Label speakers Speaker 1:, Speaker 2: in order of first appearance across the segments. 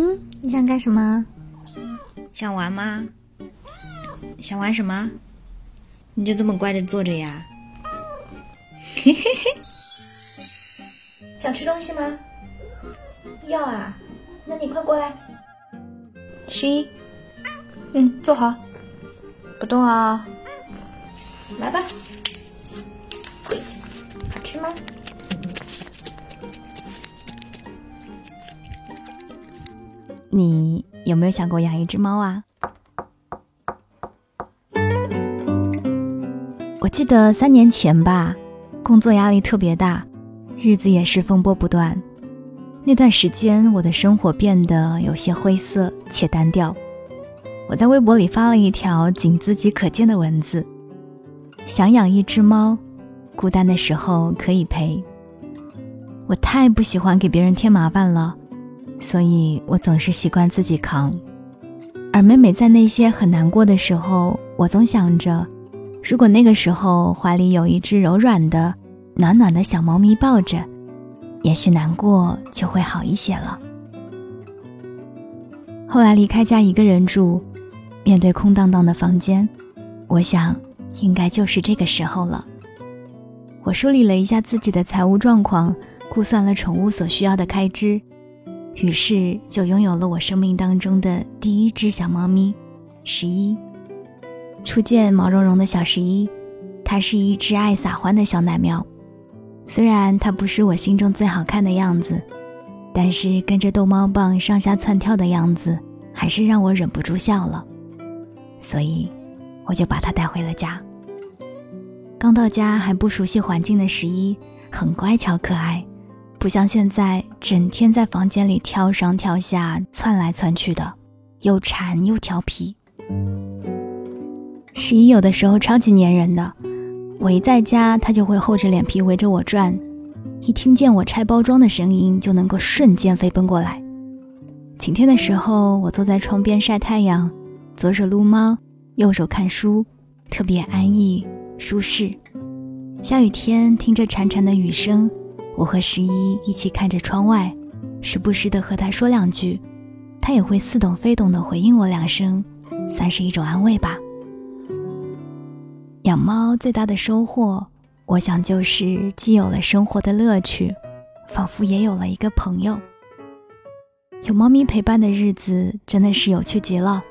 Speaker 1: 嗯，你想干什么？
Speaker 2: 想玩吗？想玩什么？你就这么乖的坐着呀？嘿嘿嘿。
Speaker 1: 想吃东西吗？要啊，那你快过来。十一，嗯，坐好，不动啊。来吧。
Speaker 3: 你有没有想过养一只猫啊？我记得三年前吧，工作压力特别大，日子也是风波不断。那段时间，我的生活变得有些灰色且单调。我在微博里发了一条仅自己可见的文字：想养一只猫，孤单的时候可以陪。我太不喜欢给别人添麻烦了。所以我总是习惯自己扛，而每每在那些很难过的时候，我总想着，如果那个时候怀里有一只柔软的、暖暖的小猫咪抱着，也许难过就会好一些了。后来离开家一个人住，面对空荡荡的房间，我想，应该就是这个时候了。我梳理了一下自己的财务状况，估算了宠物所需要的开支。于是就拥有了我生命当中的第一只小猫咪，十一。初见毛茸茸的小十一，它是一只爱撒欢的小奶喵。虽然它不是我心中最好看的样子，但是跟着逗猫棒上下窜跳的样子，还是让我忍不住笑了。所以，我就把它带回了家。刚到家还不熟悉环境的十一，很乖巧可爱。不像现在整天在房间里跳上跳下、窜来窜去的，又馋又调皮。十一有的时候超级粘人的，我一在家，他就会厚着脸皮围着我转，一听见我拆包装的声音，就能够瞬间飞奔过来。晴天的时候，我坐在窗边晒太阳，左手撸猫，右手看书，特别安逸舒适。下雨天，听着潺潺的雨声。我和十一一起看着窗外，时不时的和他说两句，他也会似懂非懂的回应我两声，算是一种安慰吧。养猫最大的收获，我想就是既有了生活的乐趣，仿佛也有了一个朋友。有猫咪陪伴的日子真的是有趣极了，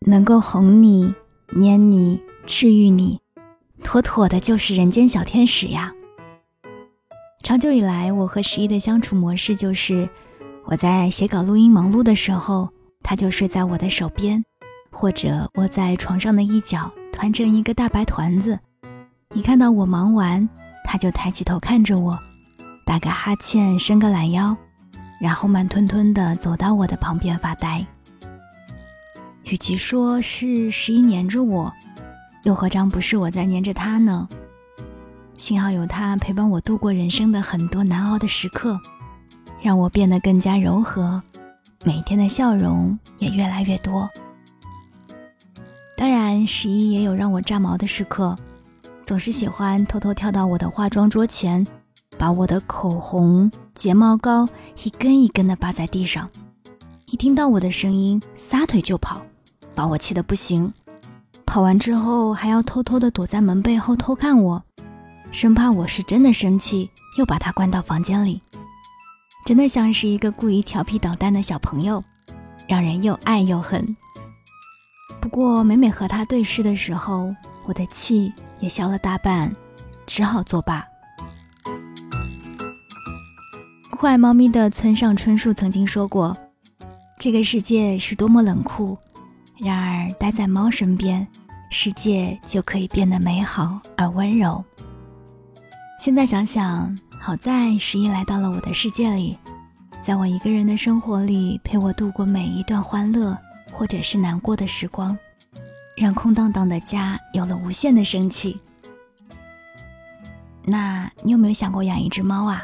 Speaker 3: 能够哄你、黏你、治愈你，妥妥的就是人间小天使呀。长久以来，我和十一的相处模式就是：我在写稿、录音忙碌的时候，他就睡在我的手边，或者窝在床上的一角，团成一个大白团子。一看到我忙完，他就抬起头看着我，打个哈欠，伸个懒腰，然后慢吞吞地走到我的旁边发呆。与其说是十一黏着我，又何尝不是我在黏着他呢？幸好有他陪伴我度过人生的很多难熬的时刻，让我变得更加柔和，每天的笑容也越来越多。当然，十一也有让我炸毛的时刻，总是喜欢偷偷跳到我的化妆桌前，把我的口红、睫毛膏一根一根的扒在地上，一听到我的声音，撒腿就跑，把我气得不行。跑完之后，还要偷偷的躲在门背后偷看我。生怕我是真的生气，又把他关到房间里，真的像是一个故意调皮捣蛋的小朋友，让人又爱又恨。不过每每和他对视的时候，我的气也消了大半，只好作罢。酷爱猫咪的村上春树曾经说过：“这个世界是多么冷酷，然而待在猫身边，世界就可以变得美好而温柔。”现在想想，好在十一来到了我的世界里，在我一个人的生活里陪我度过每一段欢乐或者是难过的时光，让空荡荡的家有了无限的生气。那你有没有想过养一只猫啊？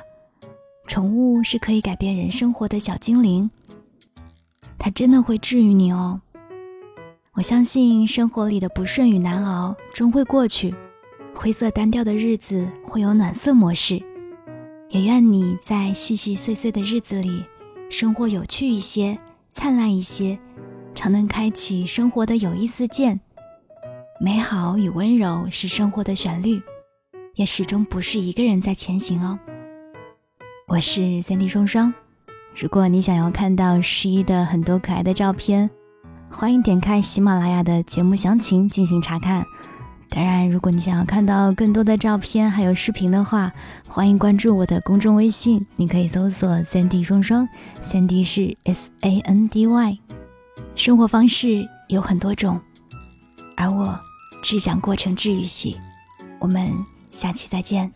Speaker 3: 宠物是可以改变人生活的小精灵，它真的会治愈你哦。我相信生活里的不顺与难熬终会过去。灰色单调的日子会有暖色模式，也愿你在细细碎碎的日子里，生活有趣一些，灿烂一些，常能开启生活的有意思见。美好与温柔是生活的旋律，也始终不是一个人在前行哦。我是三 D 双双，如果你想要看到十一的很多可爱的照片，欢迎点开喜马拉雅的节目详情进行查看。当然，如果你想要看到更多的照片还有视频的话，欢迎关注我的公众微信，你可以搜索“三 D 双双”，三 D 是 S A N D Y。生活方式有很多种，而我只想过成治愈系。我们下期再见。